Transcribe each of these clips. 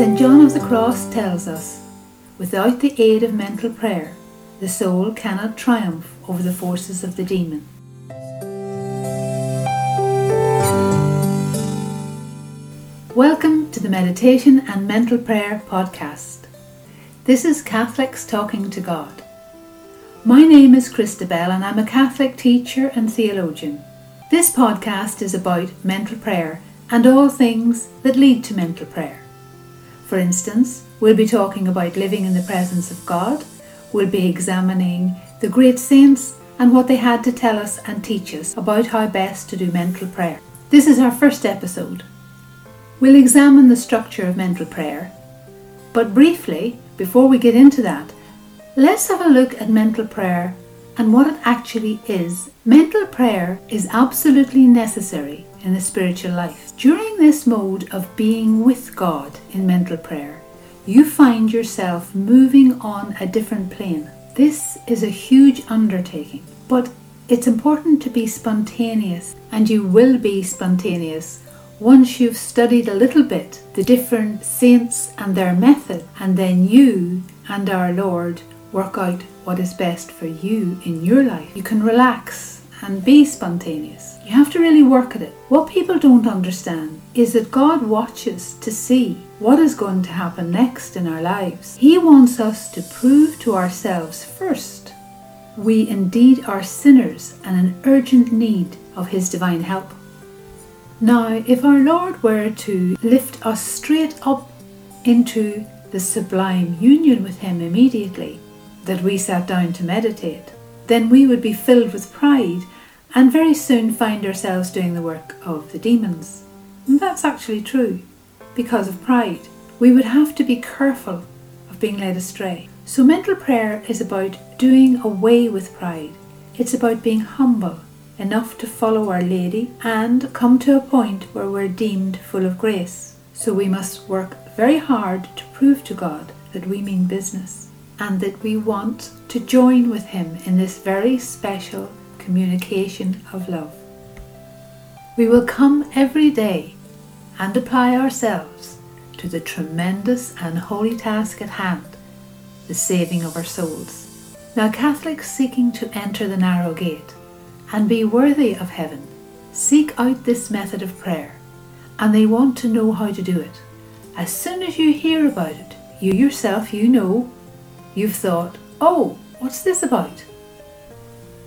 St. John of the Cross tells us without the aid of mental prayer, the soul cannot triumph over the forces of the demon. Welcome to the Meditation and Mental Prayer podcast. This is Catholics Talking to God. My name is Christabel and I'm a Catholic teacher and theologian. This podcast is about mental prayer and all things that lead to mental prayer. For instance, we'll be talking about living in the presence of God, we'll be examining the great saints and what they had to tell us and teach us about how best to do mental prayer. This is our first episode. We'll examine the structure of mental prayer, but briefly, before we get into that, let's have a look at mental prayer and what it actually is. Mental prayer is absolutely necessary in the spiritual life. During this mode of being with God in mental prayer, you find yourself moving on a different plane. This is a huge undertaking, but it's important to be spontaneous, and you will be spontaneous once you've studied a little bit the different saints and their method, and then you and our Lord work out what is best for you in your life. You can relax and be spontaneous. You have to really work at it. What people don't understand is that God watches to see what is going to happen next in our lives. He wants us to prove to ourselves first we indeed are sinners and in urgent need of His divine help. Now, if our Lord were to lift us straight up into the sublime union with Him immediately, that we sat down to meditate, then we would be filled with pride and very soon find ourselves doing the work of the demons. And that's actually true because of pride. We would have to be careful of being led astray. So, mental prayer is about doing away with pride. It's about being humble enough to follow Our Lady and come to a point where we're deemed full of grace. So, we must work very hard to prove to God that we mean business and that we want to join with Him in this very special communication of love. We will come every day and apply ourselves to the tremendous and holy task at hand, the saving of our souls. Now, Catholics seeking to enter the narrow gate and be worthy of heaven seek out this method of prayer and they want to know how to do it. As soon as you hear about it, you yourself, you know You've thought, oh, what's this about?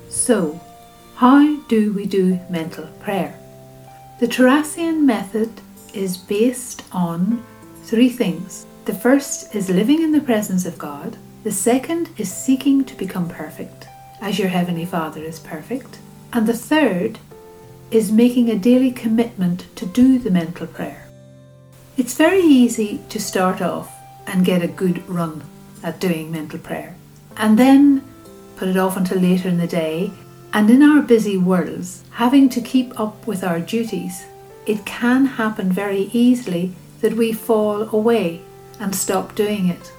So, how do we do mental prayer? The Teresian method is based on three things. The first is living in the presence of God. The second is seeking to become perfect, as your Heavenly Father is perfect. And the third is making a daily commitment to do the mental prayer. It's very easy to start off and get a good run at doing mental prayer. And then put it off until later in the day. And in our busy worlds, having to keep up with our duties, it can happen very easily that we fall away and stop doing it.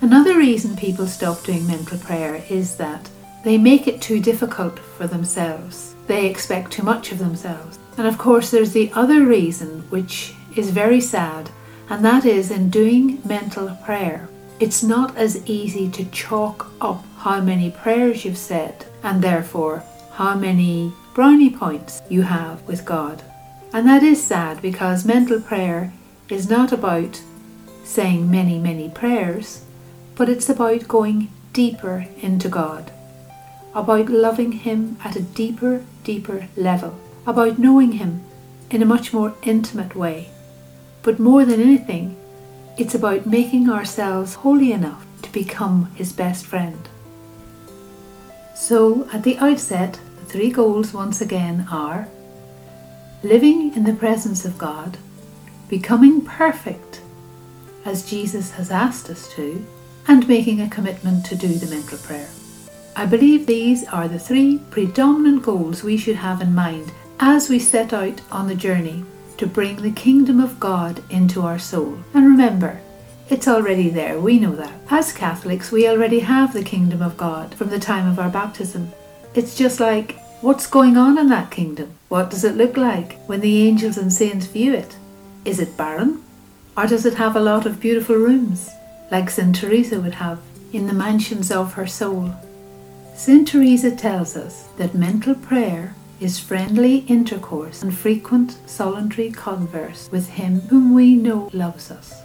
Another reason people stop doing mental prayer is that they make it too difficult for themselves. They expect too much of themselves. And of course, there's the other reason, which is very sad, and that is in doing mental prayer it's not as easy to chalk up how many prayers you've said and therefore how many brownie points you have with God. And that is sad because mental prayer is not about saying many, many prayers, but it's about going deeper into God, about loving Him at a deeper, deeper level, about knowing Him in a much more intimate way. But more than anything, it's about making ourselves holy enough to become His best friend. So, at the outset, the three goals once again are living in the presence of God, becoming perfect as Jesus has asked us to, and making a commitment to do the mental prayer. I believe these are the three predominant goals we should have in mind as we set out on the journey to bring the kingdom of God into our soul. And remember, it's already there, we know that. As Catholics, we already have the kingdom of God from the time of our baptism. It's just like, what's going on in that kingdom? What does it look like when the angels and saints view it? Is it barren? Or does it have a lot of beautiful rooms, like St. Teresa would have in the mansions of her soul? St. Teresa tells us that mental prayer is friendly intercourse and frequent solitary converse with Him whom we know loves us.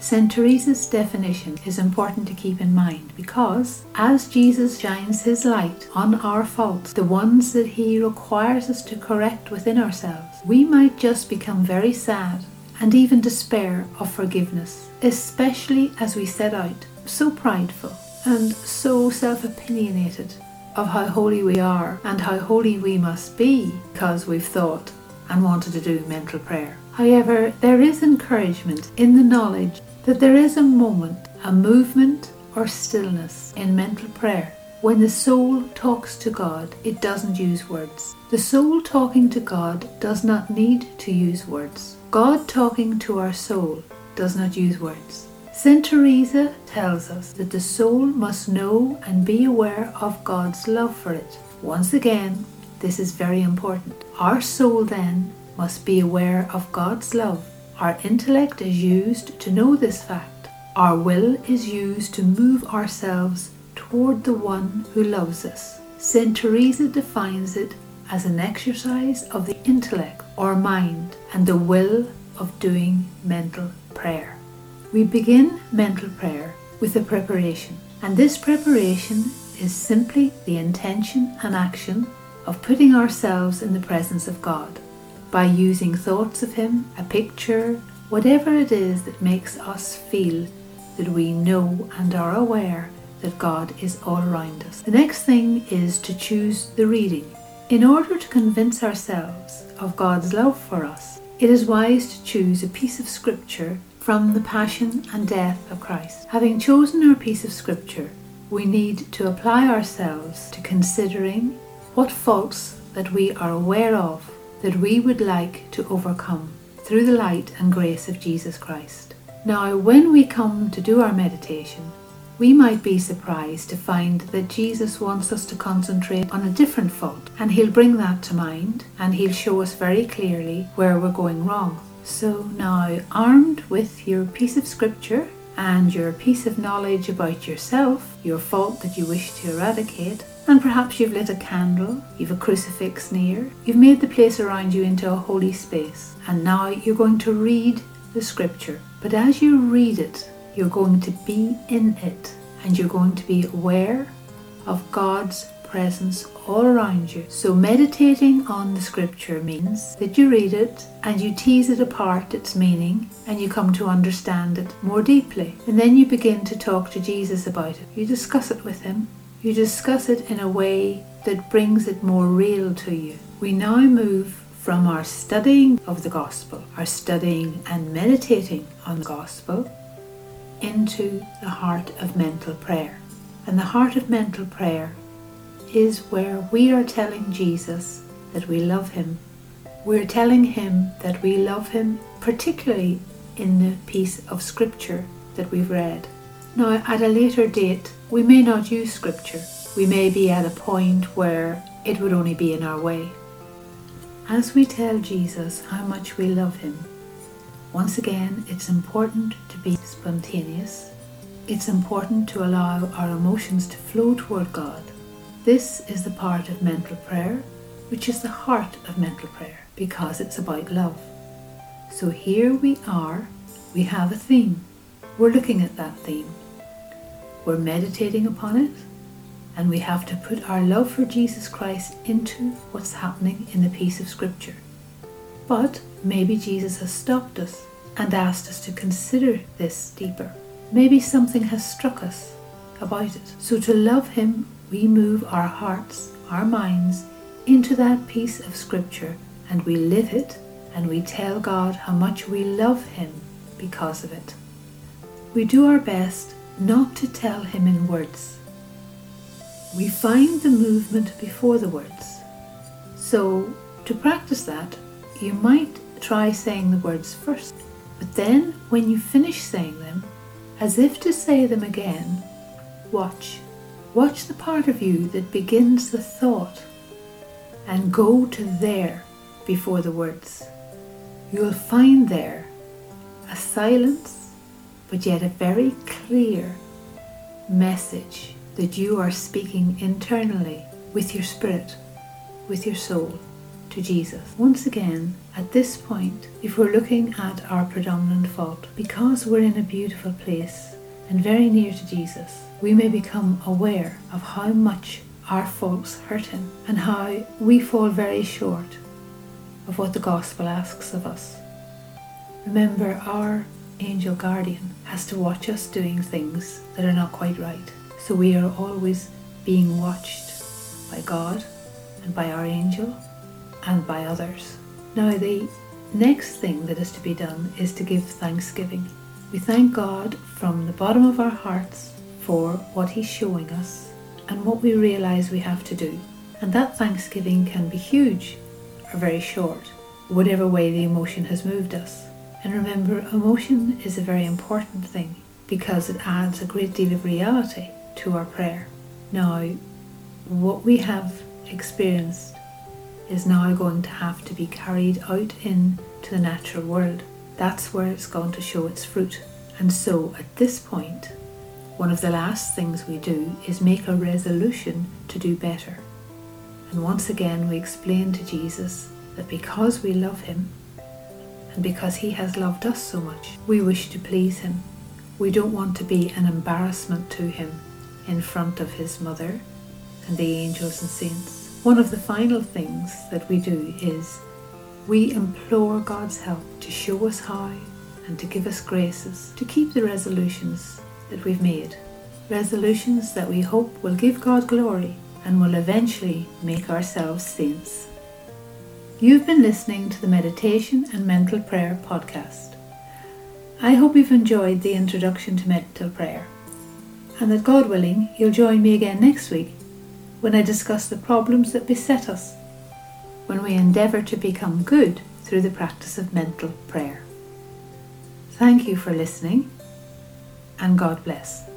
St. Teresa's definition is important to keep in mind because as Jesus shines his light on our faults, the ones that he requires us to correct within ourselves, we might just become very sad and even despair of forgiveness, especially as we set out so prideful and so self opinionated of how holy we are and how holy we must be because we've thought and wanted to do mental prayer. However, there is encouragement in the knowledge that there is a moment, a movement, or stillness in mental prayer. When the soul talks to God, it doesn't use words. The soul talking to God does not need to use words. God talking to our soul does not use words. St. Teresa tells us that the soul must know and be aware of God's love for it. Once again, this is very important. Our soul then must be aware of God's love our intellect is used to know this fact. Our will is used to move ourselves toward the one who loves us. St. Teresa defines it as an exercise of the intellect or mind and the will of doing mental prayer. We begin mental prayer with a preparation, and this preparation is simply the intention and action of putting ourselves in the presence of God by using thoughts of Him, a picture, whatever it is that makes us feel that we know and are aware that God is all around us. The next thing is to choose the reading. In order to convince ourselves of God's love for us, it is wise to choose a piece of scripture from the passion and death of Christ. Having chosen our piece of scripture, we need to apply ourselves to considering what faults that we are aware of that we would like to overcome through the light and grace of Jesus Christ. Now, when we come to do our meditation, we might be surprised to find that Jesus wants us to concentrate on a different fault, and He'll bring that to mind and He'll show us very clearly where we're going wrong. So, now, armed with your piece of scripture and your piece of knowledge about yourself, your fault that you wish to eradicate, and perhaps you've lit a candle, you've a crucifix near, you've made the place around you into a holy space, and now you're going to read the scripture. But as you read it, you're going to be in it, and you're going to be aware of God's presence all around you. So, meditating on the scripture means that you read it and you tease it apart, its meaning, and you come to understand it more deeply. And then you begin to talk to Jesus about it. You discuss it with him you discuss it in a way that brings it more real to you. We now move from our studying of the gospel, our studying and meditating on the gospel, into the heart of mental prayer. And the heart of mental prayer is where we are telling Jesus that we love him. We're telling him that we love him, particularly in the piece of scripture that we've read. Now, at a later date, we may not use scripture. We may be at a point where it would only be in our way. As we tell Jesus how much we love him, once again, it's important to be spontaneous. It's important to allow our emotions to flow toward God. This is the part of mental prayer, which is the heart of mental prayer, because it's about love. So here we are, we have a theme. We're looking at that theme. We're meditating upon it, and we have to put our love for Jesus Christ into what's happening in the piece of Scripture. But maybe Jesus has stopped us and asked us to consider this deeper. Maybe something has struck us about it. So to love Him, we move our hearts, our minds into that piece of Scripture and we live it and we tell God how much we love Him because of it. We do our best not to tell him in words. We find the movement before the words. So, to practice that, you might try saying the words first, but then when you finish saying them, as if to say them again, watch. Watch the part of you that begins the thought and go to there before the words. You'll find there a silence, but yet a very clear message that you are speaking internally with your spirit, with your soul to Jesus. Once again, at this point, if we're looking at our predominant fault, because we're in a beautiful place and very near to Jesus, we may become aware of how much our faults hurt Him and how we fall very short of what the gospel asks of us. Remember, our angel guardian has to watch us doing things that are not quite right. So we are always being watched by God and by our angel and by others. Now, the next thing that is to be done is to give thanksgiving. We thank God from the bottom of our hearts for what He's showing us and what we realize we have to do. And that thanksgiving can be huge or very short, whatever way the emotion has moved us. And remember, emotion is a very important thing because it adds a great deal of reality to our prayer. Now, what we have experienced is now going to have to be carried out into the natural world. That's where it's going to show its fruit. And so at this point, one of the last things we do is make a resolution to do better. And once again, we explain to Jesus that because we love him and because he has loved us so much, we wish to please him. We don't want to be an embarrassment to him in front of his mother and the angels and saints. One of the final things that we do is we implore God's help to show us how and to give us graces to keep the resolutions that we've made. Resolutions that we hope will give God glory and will eventually make ourselves saints. You've been listening to the Meditation and Mental Prayer podcast. I hope you've enjoyed the introduction to mental prayer and that God willing, you'll join me again next week when I discuss the problems that beset us when we endeavour to become good through the practice of mental prayer. Thank you for listening, and God bless.